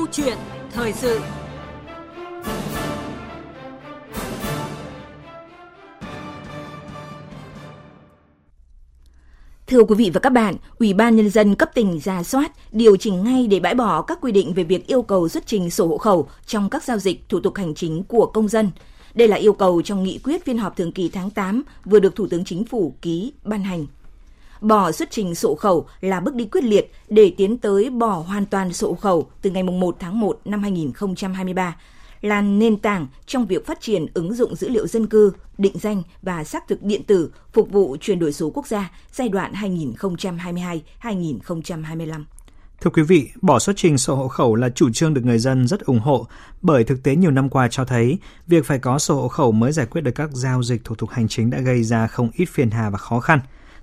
Câu chuyện thời sự Thưa quý vị và các bạn, Ủy ban Nhân dân cấp tỉnh ra soát, điều chỉnh ngay để bãi bỏ các quy định về việc yêu cầu xuất trình sổ hộ khẩu trong các giao dịch thủ tục hành chính của công dân. Đây là yêu cầu trong nghị quyết phiên họp thường kỳ tháng 8 vừa được Thủ tướng Chính phủ ký ban hành. Bỏ xuất trình sổ khẩu là bước đi quyết liệt để tiến tới bỏ hoàn toàn sổ khẩu từ ngày 1 tháng 1 năm 2023 là nền tảng trong việc phát triển ứng dụng dữ liệu dân cư, định danh và xác thực điện tử phục vụ chuyển đổi số quốc gia giai đoạn 2022-2025. Thưa quý vị, bỏ xuất trình sổ hộ khẩu là chủ trương được người dân rất ủng hộ bởi thực tế nhiều năm qua cho thấy việc phải có sổ hộ khẩu mới giải quyết được các giao dịch thủ tục hành chính đã gây ra không ít phiền hà và khó khăn.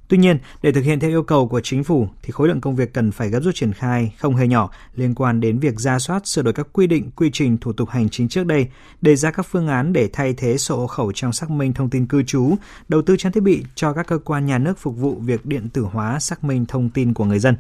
Tuy nhiên, để thực hiện theo yêu cầu của chính phủ thì khối lượng công việc cần phải gấp rút triển khai không hề nhỏ liên quan đến việc ra soát sửa đổi các quy định quy trình thủ tục hành chính trước đây, đề ra các phương án để thay thế sổ hộ khẩu trong xác minh thông tin cư trú, đầu tư trang thiết bị cho các cơ quan nhà nước phục vụ việc điện tử hóa xác minh thông tin của người dân.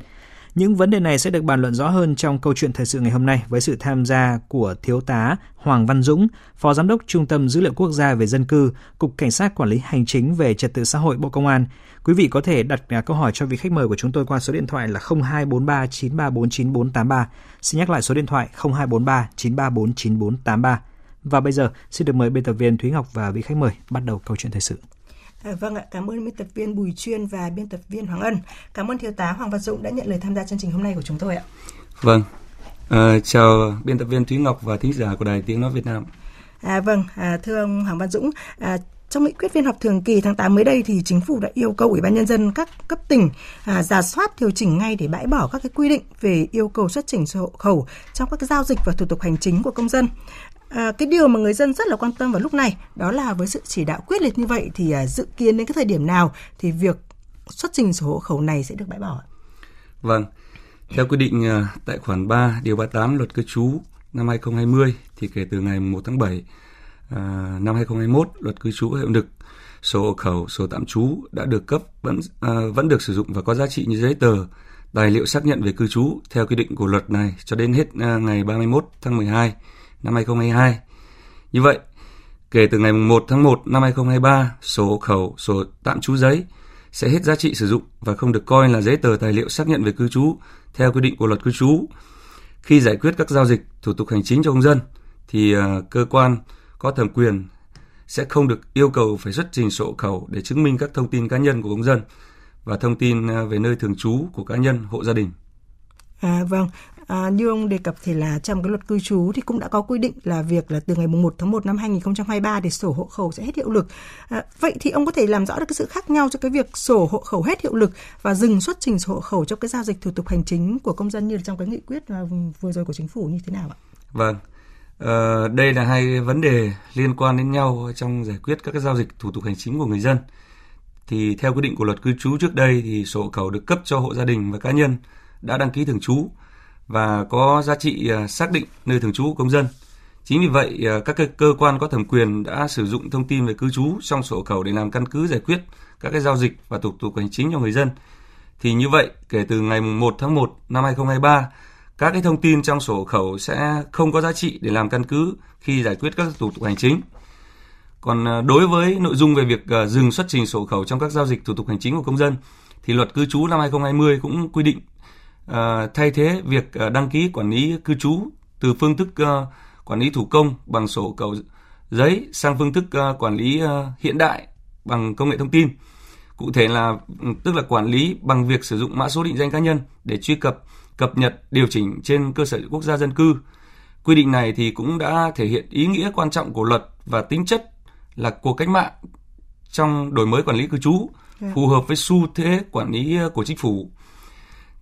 Những vấn đề này sẽ được bàn luận rõ hơn trong câu chuyện thời sự ngày hôm nay với sự tham gia của Thiếu tá Hoàng Văn Dũng, Phó Giám đốc Trung tâm Dữ liệu Quốc gia về Dân cư, Cục Cảnh sát Quản lý Hành chính về Trật tự xã hội Bộ Công an. Quý vị có thể đặt à, câu hỏi cho vị khách mời của chúng tôi qua số điện thoại là 0243 934 9483. Xin nhắc lại số điện thoại 0243 934 9483. Và bây giờ, xin được mời biên tập viên Thúy Ngọc và vị khách mời bắt đầu câu chuyện thời sự. À, vâng ạ, cảm ơn biên tập viên Bùi Chuyên và biên tập viên Hoàng Ân. Cảm ơn thiếu tá Hoàng Văn Dũng đã nhận lời tham gia chương trình hôm nay của chúng tôi ạ. Vâng, à, chào biên tập viên Thúy Ngọc và thính giả của Đài Tiếng Nói Việt Nam. À, vâng, à, thưa ông Hoàng Văn Dũng, à, trong nghị quyết phiên họp thường kỳ tháng 8 mới đây thì chính phủ đã yêu cầu Ủy ban nhân dân các cấp tỉnh à, giả soát điều chỉnh ngay để bãi bỏ các cái quy định về yêu cầu xuất trình sổ hộ khẩu trong các giao dịch và thủ tục hành chính của công dân. À, cái điều mà người dân rất là quan tâm vào lúc này đó là với sự chỉ đạo quyết liệt như vậy thì à, dự kiến đến cái thời điểm nào thì việc xuất trình sổ hộ khẩu này sẽ được bãi bỏ? Vâng, theo quy định à, tại khoản 3 điều 38 luật cư trú năm 2020 thì kể từ ngày 1 tháng 7 à, năm 2021 luật cư trú hiệu lực sổ hộ khẩu, sổ tạm trú đã được cấp vẫn à, vẫn được sử dụng và có giá trị như giấy tờ, tài liệu xác nhận về cư trú theo quy định của luật này cho đến hết à, ngày 31 tháng 12 năm 2022. Như vậy, kể từ ngày 1 tháng 1 năm 2023, sổ hộ khẩu, sổ tạm trú giấy sẽ hết giá trị sử dụng và không được coi là giấy tờ tài liệu xác nhận về cư trú theo quy định của luật cư trú. Khi giải quyết các giao dịch, thủ tục hành chính cho công dân, thì à, cơ quan có thẩm quyền sẽ không được yêu cầu phải xuất trình sổ hộ khẩu để chứng minh các thông tin cá nhân của công dân và thông tin à, về nơi thường trú của cá nhân, hộ gia đình. À, vâng, À, như ông đề cập thì là trong cái luật cư trú thì cũng đã có quy định là việc là từ ngày 1 tháng 1 năm 2023 thì sổ hộ khẩu sẽ hết hiệu lực. À, vậy thì ông có thể làm rõ được cái sự khác nhau cho cái việc sổ hộ khẩu hết hiệu lực và dừng xuất trình sổ hộ khẩu cho cái giao dịch thủ tục hành chính của công dân như là trong cái nghị quyết à, vừa rồi của chính phủ như thế nào ạ? Vâng. À, đây là hai vấn đề liên quan đến nhau trong giải quyết các cái giao dịch thủ tục hành chính của người dân. Thì theo quy định của luật cư trú trước đây thì sổ hộ khẩu được cấp cho hộ gia đình và cá nhân đã đăng ký thường trú và có giá trị à, xác định nơi thường trú của công dân. Chính vì vậy, à, các cơ quan có thẩm quyền đã sử dụng thông tin về cư trú trong sổ khẩu để làm căn cứ giải quyết các cái giao dịch và thủ tục hành chính cho người dân. Thì như vậy, kể từ ngày 1 tháng 1 năm 2023, các cái thông tin trong sổ khẩu sẽ không có giá trị để làm căn cứ khi giải quyết các thủ tục hành chính. Còn à, đối với nội dung về việc dừng xuất trình sổ khẩu trong các giao dịch thủ tục hành chính của công dân, thì luật cư trú năm 2020 cũng quy định uh, thay thế việc uh, đăng ký quản lý cư trú từ phương thức uh, quản lý thủ công bằng sổ cầu giấy sang phương thức uh, quản lý uh, hiện đại bằng công nghệ thông tin. Cụ thể là ừ, tức là quản lý bằng việc sử dụng mã số định danh cá nhân để truy cập, cập nhật, điều chỉnh trên cơ sở quốc gia dân cư. Quy định này thì cũng đã thể hiện ý nghĩa quan trọng của luật và tính chất là cuộc cách mạng trong đổi mới quản lý cư trú, dạ. phù hợp với xu thế quản lý của chính phủ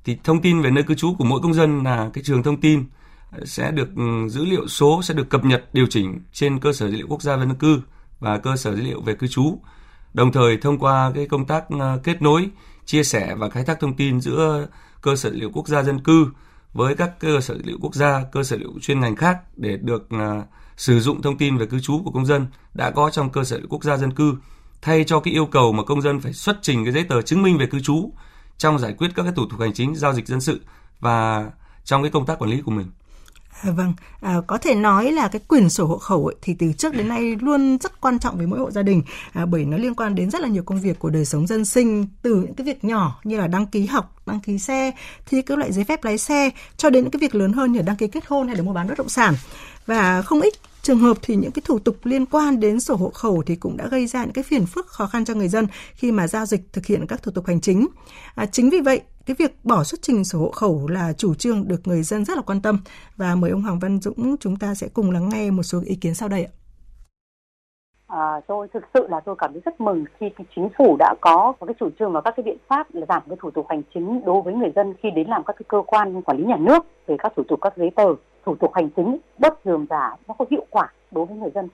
thì thông tin về nơi cư trú của mỗi công dân là cái trường thông tin, sẽ được ừ, dữ liệu số sẽ được cập nhật, điều chỉnh trên cơ sở dữ liệu quốc gia về dân cư và cơ sở dữ liệu về cư trú. Đồng thời thông qua cái công tác ờ, kết nối, chia sẻ và khai thác thông tin giữa cơ sở dữ liệu quốc gia dân cư với các cơ sở dữ liệu quốc gia, cơ sở dữ liệu chuyên ngành khác để được ờ, sử dụng thông tin về cư trú của công dân đã có trong cơ sở dữ liệu quốc gia dân cư, thay cho cái yêu cầu mà công dân phải xuất trình cái giấy tờ chứng minh về cư trú trong giải quyết các cái thủ tục hành chính giao dịch dân sự và trong cái công tác quản lý của mình. À, vâng, à, có thể nói là cái quyền sổ hộ khẩu ấy, thì từ trước đến nay luôn rất quan trọng với mỗi hộ gia đình. À, bởi nó liên quan đến rất là nhiều công việc của đời sống dân sinh từ những cái việc nhỏ như là đăng ký học, đăng ký xe, thi các loại giấy phép lái xe cho đến những cái việc lớn hơn như là đăng ký kết hôn hay là mua bán bất động sản. Và không ít trường hợp thì những cái thủ tục liên quan đến sổ hộ khẩu thì cũng đã gây ra những cái phiền phức khó khăn cho người dân khi mà giao dịch thực hiện các thủ tục hành chính. À, chính vì vậy cái việc bỏ xuất trình sổ hộ khẩu là chủ trương được người dân rất là quan tâm và mời ông Hoàng Văn Dũng chúng ta sẽ cùng lắng nghe một số ý kiến sau đây ạ. À, tôi thực sự là tôi cảm thấy rất mừng khi chính phủ đã có một cái chủ trương và các cái biện pháp là giảm cái thủ tục hành chính đối với người dân khi đến làm các cái cơ quan quản lý nhà nước về các thủ tục các giấy tờ thủ tục hành chính bớt dườm giả nó có hiệu quả đối với người dân.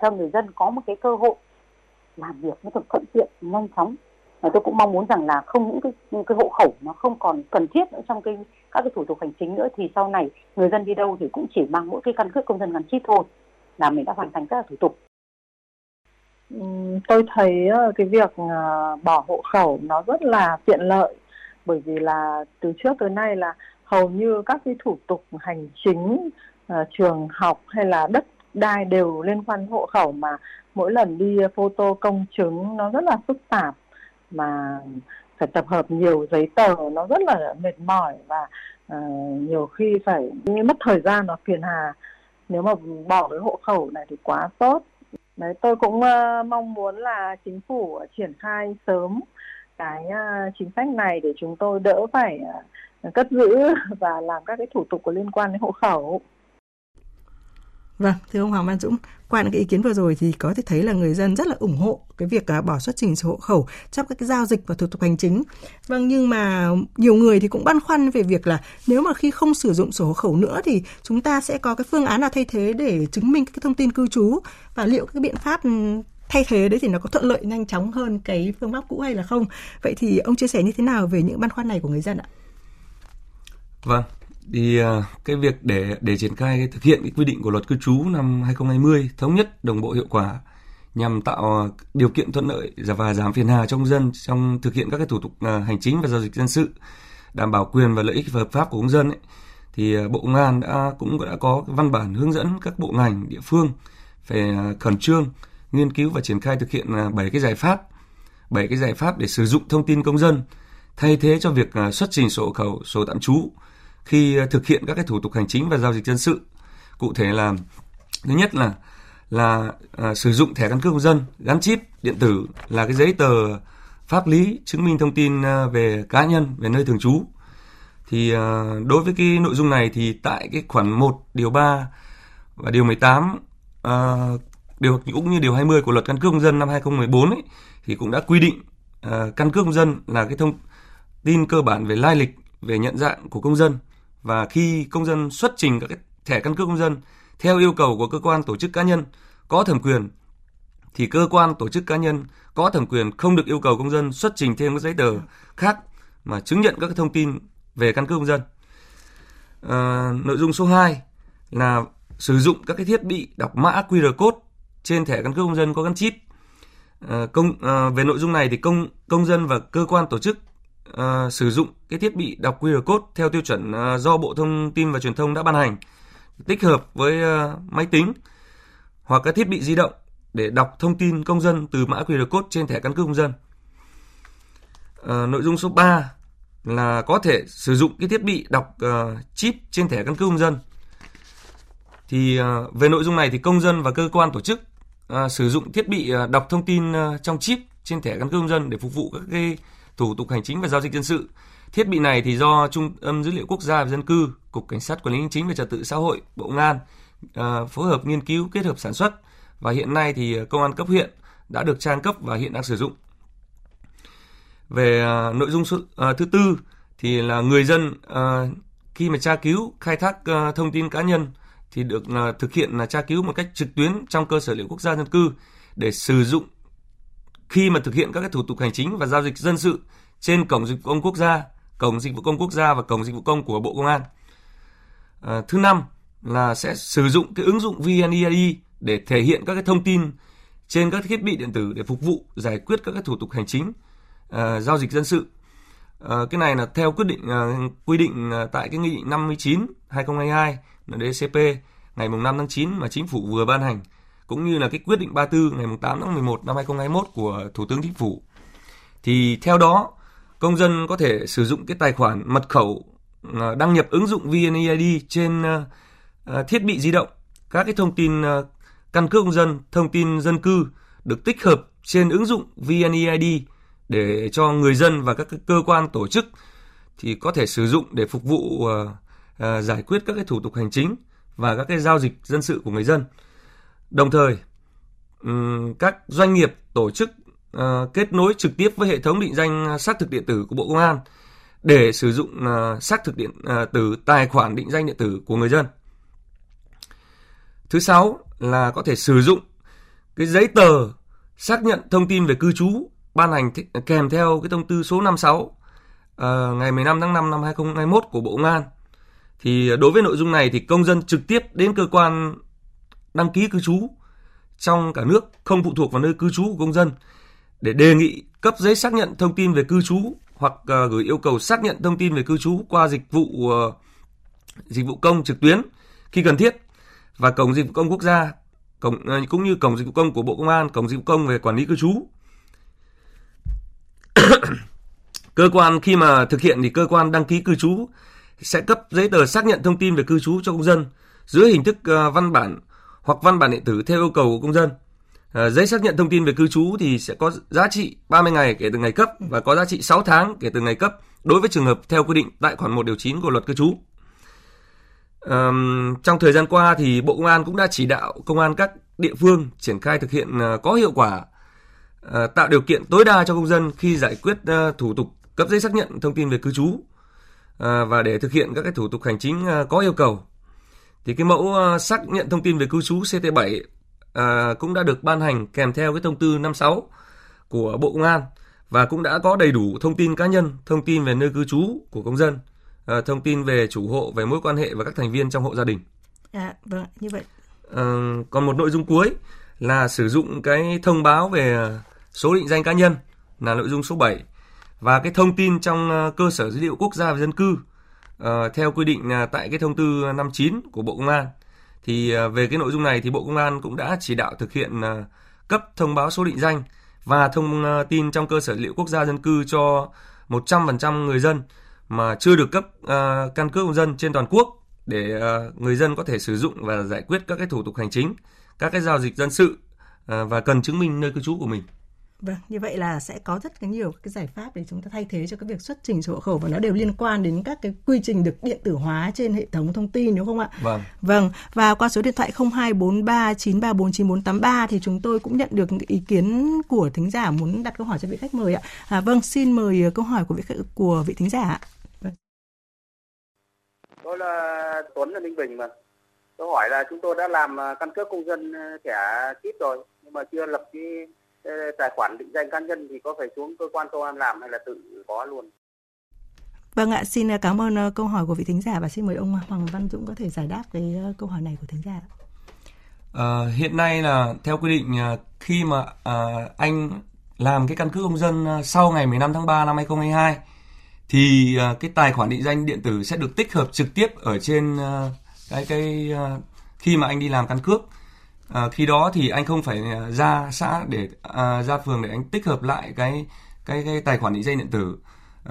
Cho người dân có một cái cơ hội làm việc nó được thuận tiện, nhanh chóng. Và tôi cũng mong muốn rằng là không những cái những cái hộ khẩu nó không còn cần thiết nữa trong cái, các cái thủ tục hành chính nữa, thì sau này người dân đi đâu thì cũng chỉ mang mỗi cái căn cước công dân gắn chip thôi, là mình đã hoàn thành các thủ tục. Ừ, tôi thấy ờ, cái việc ờ, bỏ hộ khẩu nó rất là tiện lợi, bởi vì là từ trước tới nay là hầu như các cái thủ tục hành chính uh, trường học hay là đất đai đều liên quan hộ khẩu mà mỗi lần đi photo công chứng nó rất là phức tạp mà phải tập hợp nhiều giấy tờ nó rất là mệt mỏi và uh, nhiều khi phải mất thời gian nó phiền hà. Nếu mà bỏ cái hộ khẩu này thì quá tốt. Đấy tôi cũng uh, mong muốn là chính phủ triển khai sớm cái uh, chính sách này để chúng tôi đỡ phải uh, cất giữ và làm các cái thủ tục có liên quan đến hộ khẩu Vâng, thưa ông Hoàng Văn Dũng, qua những cái ý kiến vừa rồi thì có thể thấy là người dân rất là ủng hộ cái việc à, bỏ xuất trình sổ hộ khẩu trong các cái giao dịch và thủ tục hành chính. Vâng, nhưng mà nhiều người thì cũng băn khoăn về việc là nếu mà khi không sử dụng sổ hộ khẩu nữa thì chúng ta sẽ có cái phương án nào thay thế để chứng minh cái thông tin cư trú và liệu cái biện pháp ừ, thay thế đấy thì nó có thuận lợi nhanh chóng hơn cái phương pháp cũ hay là không? Vậy thì ông chia sẻ như thế nào về những băn khoăn này của người dân ạ? Vâng, thì ờ, cái việc để để triển khai thực hiện cái quy định của luật cư trú năm 2020 thống nhất đồng bộ hiệu quả nhằm tạo ờ, điều kiện thuận lợi và giảm phiền hà cho công dân trong thực hiện các cái thủ tục ờ, hành chính và giao dịch dân sự đảm bảo quyền và lợi ích hợp pháp của công dân ấy, thì Bộ Công an đã cũng đã có văn bản hướng dẫn các bộ ngành địa phương phải khẩn trương nghiên cứu và triển khai thực hiện bảy cái giải pháp bảy cái giải pháp để sử dụng thông tin công dân thay thế cho việc xuất trình sổ khẩu sổ tạm trú khi ờ, thực hiện các cái thủ tục hành chính và giao dịch dân sự. Cụ thể là thứ nhất là là à, sử dụng thẻ căn cước công dân gắn chip điện tử là cái giấy tờ pháp lý chứng minh thông tin à, về cá nhân về nơi thường trú. Thì à, đối với cái nội dung này thì tại cái khoản 1 điều 3 và điều 18 à, điều cũng như điều 20 của luật căn cước công dân năm 2014 ấy thì cũng đã quy định à, căn cước công dân là cái thông tin cơ bản về lai lịch về nhận dạng của công dân và khi công dân xuất trình các cái thẻ căn cước công dân theo yêu cầu của cơ quan tổ chức cá nhân có thẩm quyền thì cơ quan tổ chức cá nhân có thẩm quyền không được yêu cầu công dân xuất trình thêm các giấy tờ khác mà chứng nhận các thông tin về căn cước công dân. À, nội dung số 2 là sử dụng các cái thiết bị đọc mã QR code trên thẻ căn cước công dân có gắn chip. À, công à, về nội dung này thì công công dân và cơ quan tổ chức uh, sử dụng cái thiết bị đọc QR code theo tiêu chuẩn uh, do Bộ Thông tin và Truyền thông đã ban hành, tích hợp với uh, máy tính hoặc các thiết bị di động để đọc thông tin công dân từ mã QR code trên thẻ căn cước công dân. À, nội dung số 3 là có thể sử dụng cái thiết bị đọc uh, chip trên thẻ căn cước công dân. Thì uh, về nội dung này thì công dân và cơ quan tổ chức uh, sử dụng thiết bị uh, đọc thông tin uh, trong chip trên thẻ căn cước công dân để phục vụ các cái thủ tục hành chính và giao dịch dân sự. Thiết bị này thì do Trung tâm dữ liệu quốc gia về dân cư, Cục Cảnh sát Quản lý hành chính về trật tự xã hội, Bộ Công an uh, phối hợp nghiên cứu kết hợp sản xuất và hiện nay thì ờ, công an cấp huyện đã được trang cấp và hiện đang sử dụng. Về uh, nội dung uh, thứ tư thì là người dân uh, khi mà tra cứu khai thác uh, thông tin cá nhân thì được uh, thực hiện là tra cứu một cách trực tuyến trong cơ sở liệu quốc gia dân cư để sử dụng khi mà thực hiện các cái thủ tục hành chính và giao dịch dân sự trên cổng dịch vụ công quốc gia, cổng dịch vụ công quốc gia và cổng dịch vụ công của Bộ Công an. À, thứ năm là sẽ sử dụng cái ứng dụng VNeID để thể hiện các cái thông tin trên các thiết bị điện tử để phục vụ giải quyết các cái thủ tục hành chính à, giao dịch dân sự. À, cái này là theo quyết định à, quy định à, tại cái nghị định 59 2022 NDCP ngày 5 tháng 9 mà chính phủ vừa ban hành cũng như là cái quyết định 34 ngày 8 tháng 11 năm 2021 của Thủ tướng Chính phủ. Thì theo đó, công dân có thể sử dụng cái tài khoản mật khẩu ờ, đăng nhập ứng dụng VNeID trên ờ, ờ, thiết bị di động. Các cái thông tin căn cước công dân, thông tin dân cư được tích hợp trên ứng dụng VNeID để cho người dân và các cơ quan tổ chức thì có thể sử dụng để phục vụ uh, uh, giải quyết các cái thủ tục hành chính và các cái giao dịch dân sự của người dân. Đồng thời, các doanh nghiệp tổ chức ờ, kết nối trực tiếp với hệ thống định danh xác thực điện tử của Bộ Công an để sử dụng ờ, xác thực điện ờ, tử tài khoản định danh điện tử của người dân. Thứ sáu là có thể sử dụng cái giấy tờ xác nhận thông tin về cư trú ban hành kèm theo cái thông tư số 56 uh, ngày 15 tháng 5 năm 2021 của Bộ Công an. Thì đối với nội dung này thì công dân trực tiếp đến cơ quan đăng ký cư trú trong cả nước không phụ thuộc vào nơi cư trú của công dân để đề nghị cấp giấy xác nhận thông tin về cư trú hoặc uh, gửi yêu cầu xác nhận thông tin về cư trú qua dịch vụ uh, dịch vụ công trực tuyến khi cần thiết và cổng dịch vụ công quốc gia cổng uh, cũng như cổng dịch vụ công của Bộ Công an, cổng dịch vụ công về quản lý cư trú. cơ quan khi mà thực hiện thì cơ quan đăng ký cư trú sẽ cấp giấy tờ xác nhận thông tin về cư trú cho công dân dưới hình thức uh, văn bản hoặc văn bản điện tử theo yêu cầu của công dân. À, giấy xác nhận thông tin về cư trú thì sẽ có giá trị 30 ngày kể từ ngày cấp và có giá trị 6 tháng kể từ ngày cấp đối với trường hợp theo quy định tại khoản 1 điều 9 của luật cư trú. À, trong thời gian qua thì Bộ Công an cũng đã chỉ đạo công an các địa phương triển khai thực hiện ờ, có hiệu quả ờ, tạo điều kiện tối đa cho công dân khi giải quyết thủ tục cấp giấy xác nhận thông tin về cư trú và để thực hiện các cái thủ tục hành chính có yêu cầu thì cái mẫu uh, xác nhận thông tin về cư trú CT7 à, cũng đã được ban hành kèm theo cái thông tư 56 của Bộ Công an và cũng đã có đầy đủ thông tin cá nhân, thông tin về nơi cư trú của công dân, à, thông tin về chủ hộ, về mối quan hệ và các thành viên trong hộ gia đình. À, vâng, như vậy. À, còn một nội dung cuối là sử dụng cái thông báo về số định danh cá nhân là nội dung số 7 và cái thông tin trong ờ, cơ sở dữ liệu quốc gia về dân cư uh, theo quy định uh, tại cái thông tư 59 của Bộ Công an thì à, về cái nội dung này thì Bộ Công an cũng đã chỉ đạo thực hiện à, cấp thông báo số định danh và thông tin trong cơ sở dữ liệu quốc gia dân cư cho 100% người dân mà chưa được cấp uh, căn cước công dân trên toàn quốc để uh, người dân có thể sử dụng và giải quyết các cái thủ tục hành chính, các cái giao dịch dân sự uh, và cần chứng minh nơi cư trú của mình. Vâng, như vậy là sẽ có rất nhiều cái giải pháp để chúng ta thay thế cho cái việc xuất trình sổ hộ khẩu và nó đều liên quan đến các cái quy trình được điện tử hóa trên hệ thống thông tin đúng không ạ? Vâng. Vâng, và qua số điện thoại 0243934983 thì chúng tôi cũng nhận được ý kiến của thính giả muốn đặt câu hỏi cho vị khách mời ạ. À, vâng, xin mời câu hỏi của vị của vị thính giả ạ. Vâng. Tôi là Tuấn ở Ninh Bình mà. Tôi hỏi là chúng tôi đã làm à, căn cước công dân à, thẻ chip rồi nhưng mà chưa lập cái tài khoản định danh cá nhân thì có phải xuống cơ quan công an làm hay là tự có luôn? Vâng ạ, xin cảm ơn ờ, câu hỏi của vị thính giả và xin mời ông Hoàng Văn Dũng có thể giải đáp cái câu hỏi này của thính giả. À, hiện nay là theo quy định khi mà à, anh làm cái căn cước công dân sau ngày 15 tháng 3 năm 2022 thì à, cái tài khoản định danh điện tử sẽ được tích hợp trực tiếp ở trên à, cái cái à, khi mà anh đi làm căn cước à, khi đó thì anh không phải ờ, ra xã để à, ra phường để anh tích hợp lại cái cái cái tài khoản định danh điện tử.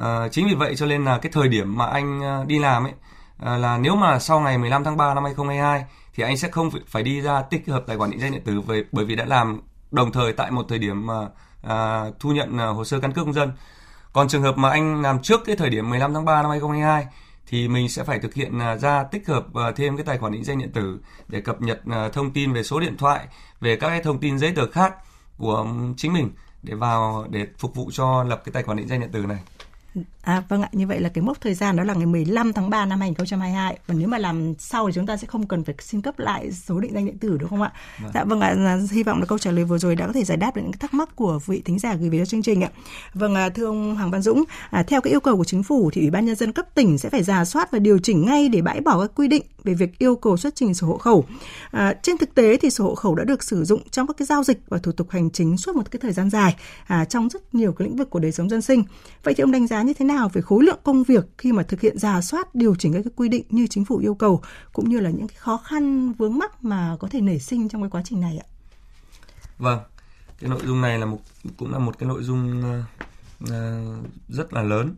À, chính vì vậy cho nên là cái thời điểm mà anh đi làm ấy à, là nếu mà sau ngày 15 tháng 3 năm 2022 thì anh sẽ không phải đi ra tích hợp tài khoản định danh điện tử về bởi vì đã làm đồng thời tại một thời điểm mà à, thu nhận hồ sơ căn cước công dân. Còn trường hợp mà anh làm trước cái thời điểm 15 tháng 3 năm 2022 thì mình sẽ phải thực hiện à, ra tích hợp à, thêm cái tài khoản định danh điện tử để cập nhật à, thông tin về số điện thoại, về các cái thông tin giấy tờ khác của chính mình để vào để phục vụ cho lập cái tài khoản định danh điện tử này. À vâng ạ, như vậy là cái mốc thời gian đó là ngày 15 tháng 3 năm 2022. Và nếu mà làm sau thì chúng ta sẽ không cần phải xin cấp lại số định danh điện tử đúng không ạ? Vâng. Dạ vâng ạ, hy vọng là câu trả lời vừa rồi đã có thể giải đáp được những thắc mắc của vị thính giả gửi về cho chương trình ạ. Vâng thưa ông Hoàng Văn Dũng, à, theo cái yêu cầu của chính phủ thì Ủy ban nhân dân cấp tỉnh sẽ phải giả soát và điều chỉnh ngay để bãi bỏ các quy định về việc yêu cầu xuất trình sổ hộ khẩu. À, trên thực tế thì sổ hộ khẩu đã được sử dụng trong các cái giao dịch và thủ tục hành chính suốt một cái thời gian dài à, trong rất nhiều cái lĩnh vực của đời sống dân sinh. Vậy thì ông đánh giá như thế nào về khối lượng công việc khi mà thực hiện giả soát điều chỉnh các cái quy định như chính phủ yêu cầu cũng như là những cái khó khăn vướng mắc mà có thể nảy sinh trong cái quá trình này ạ? Vâng, cái nội dung này là một cũng là một cái nội dung uh, rất là lớn.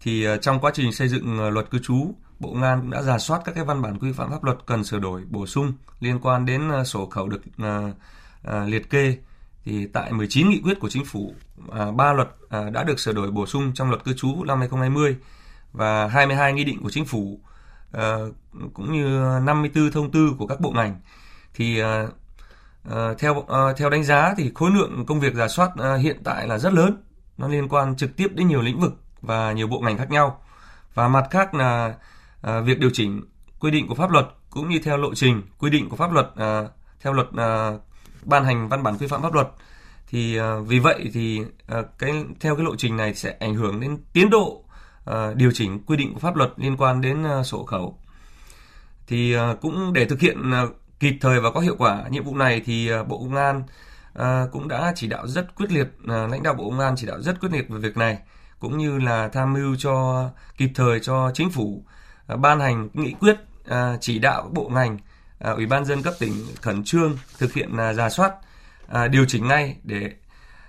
Thì uh, trong quá trình xây dựng uh, luật cư trú, Bộ Công an cũng đã giả soát các cái văn bản quy phạm pháp luật cần sửa đổi, bổ sung liên quan đến uh, sổ khẩu được uh, uh, liệt kê thì tại 19 nghị quyết của chính phủ, à, ba luật à, đã được sửa đổi bổ sung trong luật cư trú năm 2020 và 22 nghị định của chính phủ à, cũng như 54 thông tư của các bộ ngành thì theo theo đánh giá thì khối lượng công việc giả soát hiện tại là rất lớn, nó liên quan trực tiếp đến nhiều lĩnh vực và nhiều bộ ngành khác nhau. Và mặt khác là việc điều chỉnh quy định của pháp luật cũng như theo lộ trình quy định của pháp luật theo luật ban hành văn bản quy phạm pháp luật. Thì ờ, vì vậy thì ờ, cái, theo cái lộ trình này sẽ ảnh hưởng đến tiến độ ờ, điều chỉnh quy định của pháp luật liên quan đến sổ khẩu. Thì cũng để thực hiện kịp thời và có hiệu quả nhiệm vụ này thì bộ công an cũng đã chỉ đạo rất quyết liệt lãnh đạo bộ công an chỉ đạo rất quyết liệt về việc này, cũng như là tham mưu cho, kịp thời cho chính phủ ban hành nghị quyết chỉ đạo bộ ngành à, ủy ban dân cấp tỉnh khẩn trương thực hiện à, giả soát à, điều chỉnh ngay để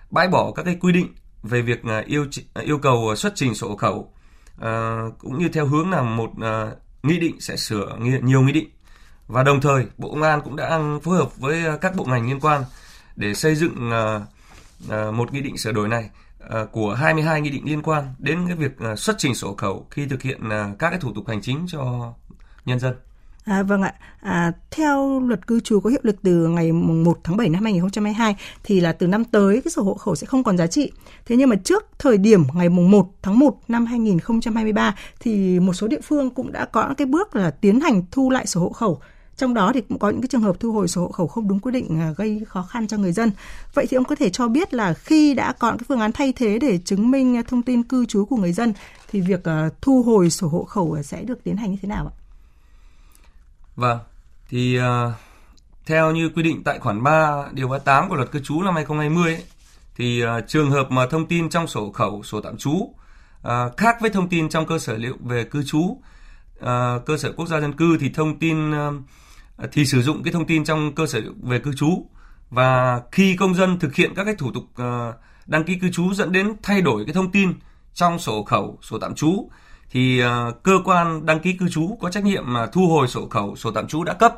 bãi bỏ các cái quy định về việc à, yêu à, yêu cầu xuất trình sổ khẩu à, cũng như theo hướng là một à, nghị định sẽ sửa nhiều nghị định và đồng thời bộ công an cũng đã phối hợp với các bộ ngành liên quan để xây dựng à, à một nghị định sửa đổi này à, của 22 nghị định liên quan đến cái việc xuất trình sổ khẩu khi thực hiện các cái thủ tục hành chính cho nhân dân. À, vâng ạ. À, theo luật cư trú có hiệu lực từ ngày 1 tháng 7 năm 2022 thì là từ năm tới cái sổ hộ khẩu sẽ không còn giá trị. Thế nhưng mà trước thời điểm ngày 1 tháng 1 năm 2023 thì một số địa phương cũng đã có cái bước là tiến hành thu lại sổ hộ khẩu. Trong đó thì cũng có những cái trường hợp thu hồi sổ hộ khẩu không đúng quy định à, gây khó khăn cho người dân. Vậy thì ông có thể cho biết là khi đã có cái phương án thay thế để chứng minh thông tin cư trú của người dân thì việc à, thu hồi sổ hộ khẩu sẽ được tiến hành như thế nào ạ? Vâng, thì uh, theo như quy định tại khoản 3 điều 38 của luật cư trú năm 2020 ấy, thì uh, trường hợp mà thông tin trong sổ khẩu, sổ tạm trú uh, khác với thông tin trong cơ sở liệu về cư trú, uh, cơ sở quốc gia dân cư thì thông tin uh, thì sử dụng cái thông tin trong cơ sở về cư trú. Và khi công dân thực hiện các cái thủ tục uh, đăng ký cư trú dẫn đến thay đổi cái thông tin trong sổ khẩu, sổ tạm trú thì uh, cơ quan đăng ký cư trú có trách nhiệm mà thu hồi sổ khẩu, sổ tạm trú đã cấp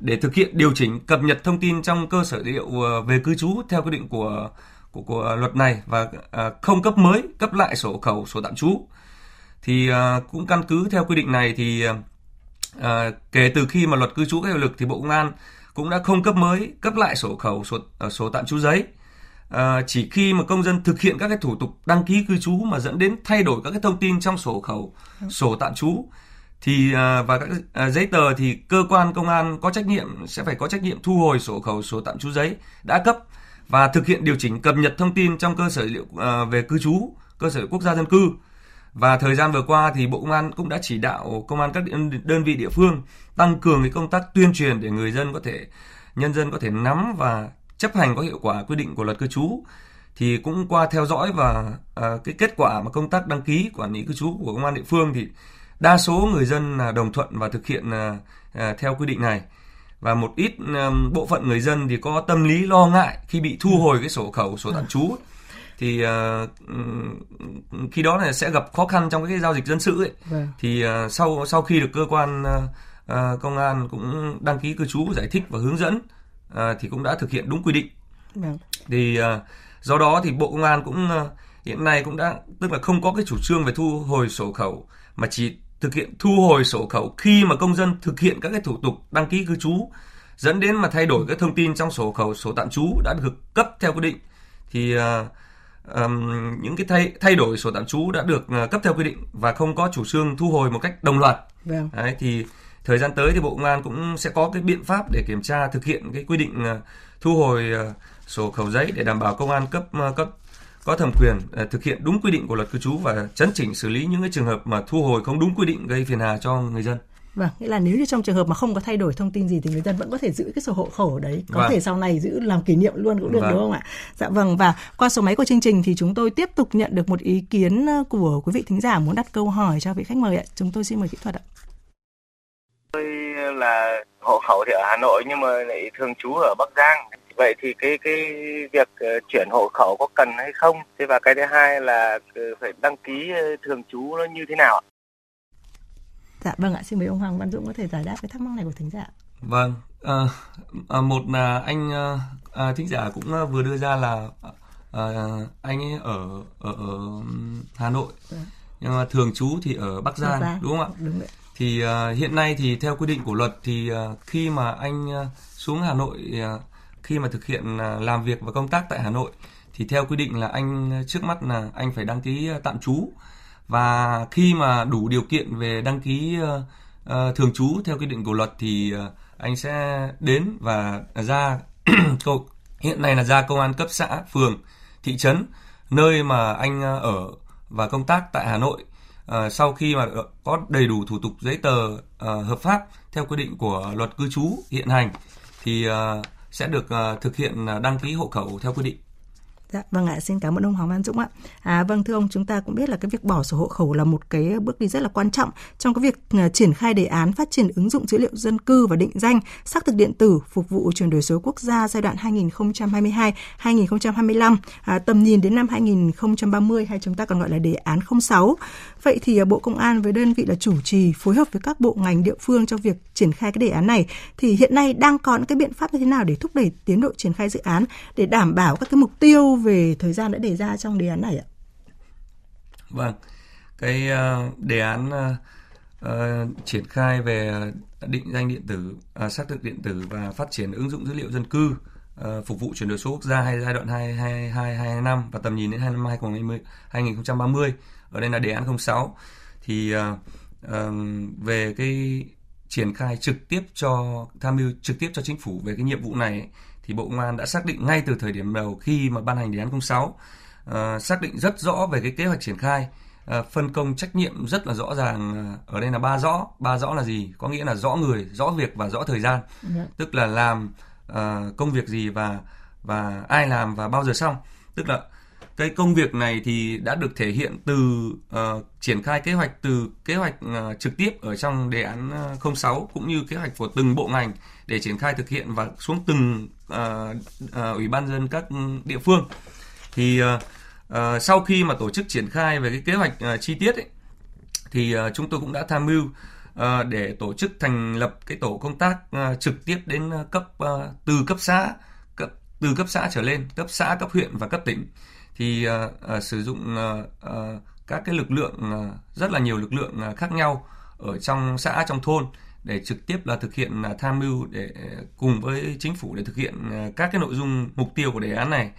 để thực hiện điều chỉnh cập nhật thông tin trong cơ sở dữ liệu ờ, về cư trú theo quy định của của, của luật này và uh, không cấp mới, cấp lại sổ khẩu, sổ tạm trú. Thì uh, cũng căn cứ theo quy định này thì uh, kể từ khi mà luật cư trú có hiệu lực thì Bộ Công an cũng đã không cấp mới, cấp lại sổ khẩu, sổ, uh, sổ tạm trú giấy à, chỉ khi mà công dân thực hiện các cái thủ tục đăng ký cư trú mà dẫn đến thay đổi các cái thông tin trong sổ khẩu, sổ tạm trú thì à, và các à, giấy tờ thì cơ quan công an có trách nhiệm sẽ phải có trách nhiệm thu hồi sổ khẩu, sổ tạm trú giấy đã cấp và thực hiện điều chỉnh cập nhật thông tin trong cơ sở liệu à, về cư trú, cơ sở quốc gia dân cư. Và thời gian vừa qua thì Bộ Công an cũng đã chỉ đạo công an các đơn vị địa phương tăng cường cái công tác tuyên truyền để người dân có thể nhân dân có thể nắm và chấp hành có hiệu quả quy định của luật cư trú thì cũng qua theo dõi và à, cái kết quả mà công tác đăng ký quản lý cư trú của công an địa phương thì đa số người dân là đồng thuận và thực hiện à, à, theo quy định này. Và một ít à, bộ phận người dân thì có tâm lý lo ngại khi bị thu hồi cái sổ khẩu sổ tạm trú. Thì uh, khi đó là sẽ gặp khó khăn trong cái giao dịch dân sự ấy. Vâng. thì uh, sau sau khi được cơ quan uh, công an cũng đăng ký cư trú giải thích và hướng dẫn thì cũng đã thực hiện đúng quy định. Vâng. Thì à, do đó thì Bộ Công an cũng à, hiện nay cũng đã tức là không có cái chủ trương về thu hồi sổ khẩu mà chỉ thực hiện thu hồi sổ khẩu khi mà công dân thực hiện các cái thủ tục đăng ký cư trú dẫn đến mà thay đổi các thông tin trong sổ khẩu sổ tạm trú đã được cấp theo quy định thì uh, um, những cái thay thay đổi sổ tạm trú đã được uh, cấp theo quy định và không có chủ trương thu hồi một cách đồng loạt. Vâng. Đấy, thì thời gian tới thì bộ công an cũng sẽ có cái biện pháp để kiểm tra thực hiện cái quy định à, thu hồi à, sổ khẩu giấy để đảm bảo công an cấp à, cấp có thẩm quyền thực hiện đúng quy định của luật cư trú và chấn chỉnh xử lý những cái trường hợp mà thu hồi không đúng quy định gây phiền hà cho người dân. Vâng, nghĩa là nếu như trong trường hợp mà không có thay đổi thông tin gì thì người dân vẫn có thể giữ cái sổ hộ khẩu đấy, có vâng. thể sau này giữ làm kỷ niệm luôn cũng được vâng. đúng không ạ? Dạ vâng và qua số máy của chương trình thì chúng tôi tiếp tục nhận được một ý kiến ờ, của quý vị thính giả muốn đặt câu hỏi cho vị khách mời ạ. Chúng tôi xin mời kỹ thuật ạ. Là hộ khẩu thì ở Hà Nội nhưng mà lại thường trú ở Bắc Giang. Vậy thì cái cái việc ờ, chuyển hộ khẩu có cần hay không? Thế và cái thứ hai là ờ, phải đăng ký thường trú nó như thế nào ạ? Dạ vâng ạ, xin mời ông Hoàng Văn Dũng có thể giải đáp cái thắc mắc này của thính giả. Vâng, à, à, một là anh à, thính giả cũng vừa đưa ra là à, anh ấy ở ở, ở Hà Nội, ừ. nhưng mà thường trú thì ở Bắc Giang, Giang. đúng không ạ? Đúng vậy. Thì uh, hiện nay thì theo quy định của luật thì uh, khi mà anh uh, xuống Hà Nội uh, khi mà thực hiện uh, làm việc và công tác tại Hà Nội thì theo quy định là anh trước mắt là anh phải đăng ký tạm trú và khi mà đủ điều kiện về đăng ký uh, uh, thường trú theo quy định của luật thì uh, anh sẽ đến và ra hiện nay là ra công an cấp xã, phường, thị trấn nơi mà anh ở và công tác tại Hà Nội. Uh, sau khi mà có đầy đủ thủ tục giấy tờ uh, hợp pháp theo quy định của luật cư trú hiện hành thì uh, sẽ được uh, thực hiện đăng ký hộ khẩu theo quy định. Dạ, vâng ạ, xin cảm ơn ông Hoàng Văn Dũng ạ. À, vâng thưa ông, chúng ta cũng biết là cái việc bỏ sổ hộ khẩu là một cái bước đi rất là quan trọng trong cái việc à, triển khai đề án phát triển ứng dụng dữ liệu dân cư và định danh xác thực điện tử phục vụ chuyển đổi số quốc gia giai đoạn 2022-2025, à, tầm nhìn đến năm 2030 hay chúng ta còn gọi là đề án 06. Vậy thì à, Bộ Công an với đơn vị là chủ trì phối hợp với các bộ ngành địa phương trong việc triển khai cái đề án này thì hiện nay đang có những cái biện pháp như thế nào để thúc đẩy tiến độ triển khai dự án để đảm bảo các cái mục tiêu về thời gian đã đề ra trong đề án này ạ? Vâng, cái uh, đề án uh, uh, triển khai về định danh điện tử, uh, xác thực điện tử và phát triển ứng dụng dữ liệu dân cư uh, phục vụ chuyển đổi số quốc gia hay giai đoạn 2022 năm và tầm nhìn đến năm 2020, 2030. Ở đây là đề án 06 thì uh, uh, về cái triển khai trực tiếp cho tham mưu trực tiếp cho chính phủ về cái nhiệm vụ này ấy, thì Bộ Công an đã xác định ngay từ thời điểm đầu khi mà ban hành đề án 06 uh, ờ, xác định rất rõ về cái kế hoạch triển khai uh, phân công trách nhiệm rất là rõ ràng uh, ở đây là ba rõ ba rõ là gì có nghĩa là rõ người rõ việc và rõ thời gian yeah. Dạ. tức là làm uh, công việc gì và và ai làm và bao giờ xong tức là cái công việc này thì đã được thể hiện từ uh, triển khai kế hoạch từ kế hoạch uh, trực tiếp ở trong đề án ờ, 06 cũng như kế hoạch của từng bộ ngành để triển khai thực hiện và xuống từng uh, uh, ủy ban dân các địa phương. Thì uh, uh, sau khi mà tổ chức triển khai về cái kế hoạch uh, chi tiết ấy, thì uh, chúng tôi cũng đã tham mưu uh, để tổ chức thành lập cái tổ công tác uh, trực tiếp đến cấp uh, từ cấp xã cấp từ cấp xã trở lên cấp xã cấp huyện và cấp tỉnh thì uh, uh, sử dụng uh, uh, các cái lực lượng uh, rất là nhiều lực lượng uh, khác nhau ở trong xã trong thôn để trực tiếp là thực hiện uh, tham mưu để cùng với chính phủ để thực hiện uh, các cái nội dung mục tiêu của đề án này.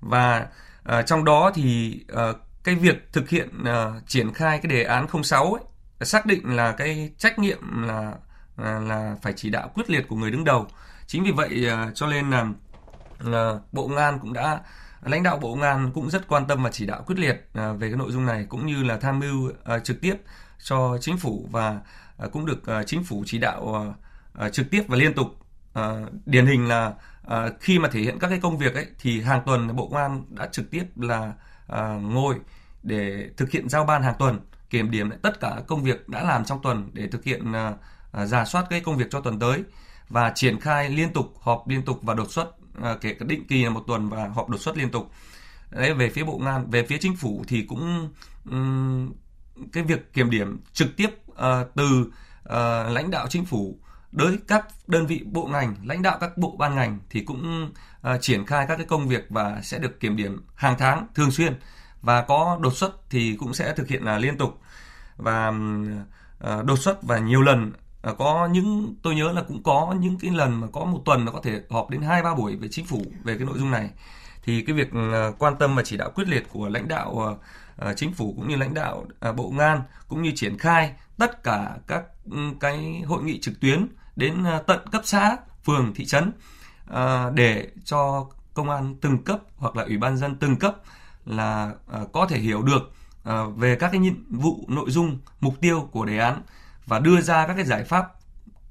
Và uh, trong đó thì uh, cái việc thực hiện uh, triển khai cái đề án 06 ấy, xác định là cái trách nhiệm là là, là phải chỉ đạo quyết liệt của người đứng đầu. Chính vì vậy uh, cho nên là uh, bộ công an cũng đã lãnh đạo bộ công an cũng rất quan tâm và chỉ đạo quyết liệt à, về cái nội dung này, cũng như là tham mưu à, trực tiếp cho chính phủ và à, cũng được chính phủ chỉ đạo trực tiếp và liên tục. Điển hình là khi mà thể hiện các cái công việc ấy, thì hàng tuần bộ công an đã trực tiếp là ngồi để thực hiện giao ban hàng tuần, kiểm điểm lại tất cả công việc đã làm trong tuần để thực hiện giả soát cái công việc cho tuần tới và triển khai liên tục, họp liên tục và đột xuất. Ờ, kể cả định kỳ là một tuần và họp đột xuất liên tục. Đấy về phía bộ ngan, về phía chính phủ thì cũng um, cái việc kiểm điểm trực tiếp uh, từ uh, lãnh đạo chính phủ đối các đơn vị bộ ngành lãnh đạo các bộ ban ngành thì cũng uh, triển khai các cái công việc và sẽ được kiểm điểm hàng tháng thường xuyên. Và có đột xuất thì cũng sẽ thực hiện là liên tục. Và uh, đột xuất và nhiều lần à, có những tôi nhớ là cũng có những cái lần mà có một tuần nó có thể họp đến hai ba buổi với chính phủ về cái nội dung này. Thì cái việc à, quan tâm và chỉ đạo quyết liệt của lãnh đạo à, à, chính phủ cũng như lãnh đạo bộ ngan cũng như triển khai tất cả các ừ, cái hội nghị trực tuyến đến tận cấp xã phường thị trấn để cho công an từng cấp hoặc là ủy ban dân từng cấp là có thể hiểu được về các cái nhiệm vụ nội dung mục tiêu của đề án và đưa ra các cái giải pháp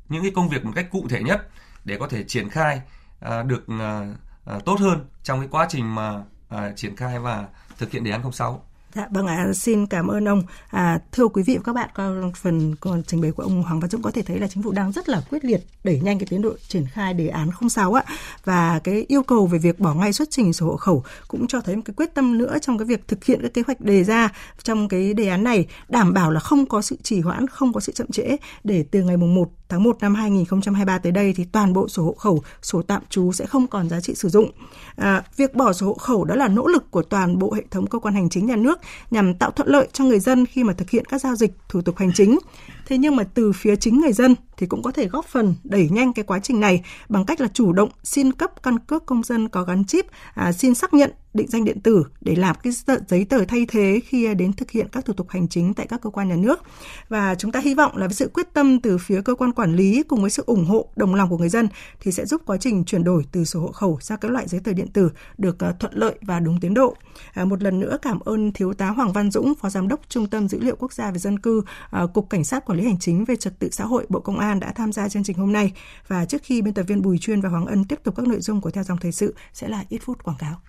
những cái công việc một cách cụ thể nhất để có thể triển khai à, được à, à, tốt hơn trong cái quá trình mà à, triển khai và thực hiện đề án 06. Dạ, vâng ạ, à, xin cảm ơn ông. À, thưa quý vị và các bạn, qua phần còn trình bày của ông Hoàng Văn Dũng có thể thấy là chính phủ đang rất là quyết liệt đẩy nhanh cái tiến độ triển khai đề án 06 ạ. Và cái yêu cầu về việc bỏ ngay xuất trình sổ hộ khẩu cũng cho thấy một cái quyết tâm nữa trong cái việc thực hiện cái kế hoạch đề ra trong cái đề án này, đảm bảo là không có sự trì hoãn, không có sự chậm trễ để từ ngày mùng 1 tháng 1 năm 2023 tới đây thì toàn bộ sổ hộ khẩu, sổ tạm trú sẽ không còn giá trị sử dụng. À, việc bỏ sổ hộ khẩu đó là nỗ lực của toàn bộ hệ thống cơ quan hành chính nhà nước nhằm tạo thuận lợi cho người dân khi mà thực hiện các giao dịch thủ tục hành chính. Thế nhưng mà từ phía chính người dân thì cũng có thể góp phần đẩy nhanh cái quá trình này bằng cách là chủ động xin cấp căn cước công dân có gắn chip, à, xin xác nhận định danh điện tử để làm cái giấy tờ thay thế khi đến thực hiện các thủ tục hành chính tại các cơ quan nhà nước. Và chúng ta hy vọng là với sự quyết tâm từ phía cơ quan quản lý cùng với sự ủng hộ đồng lòng của người dân thì sẽ giúp quá trình chuyển đổi từ sổ hộ khẩu sang các loại giấy tờ điện tử được ờ, thuận lợi và đúng tiến độ. À, một lần nữa cảm ơn thiếu tá Hoàng Văn Dũng, phó giám đốc Trung tâm dữ liệu quốc gia về dân cư, ờ, cục cảnh sát quản lý hành chính về trật tự xã hội Bộ Công an đã tham gia chương trình hôm nay. Và trước khi biên tập viên Bùi Chuyên và Hoàng Ân tiếp tục các nội dung của theo dòng thời sự sẽ là ít phút quảng cáo.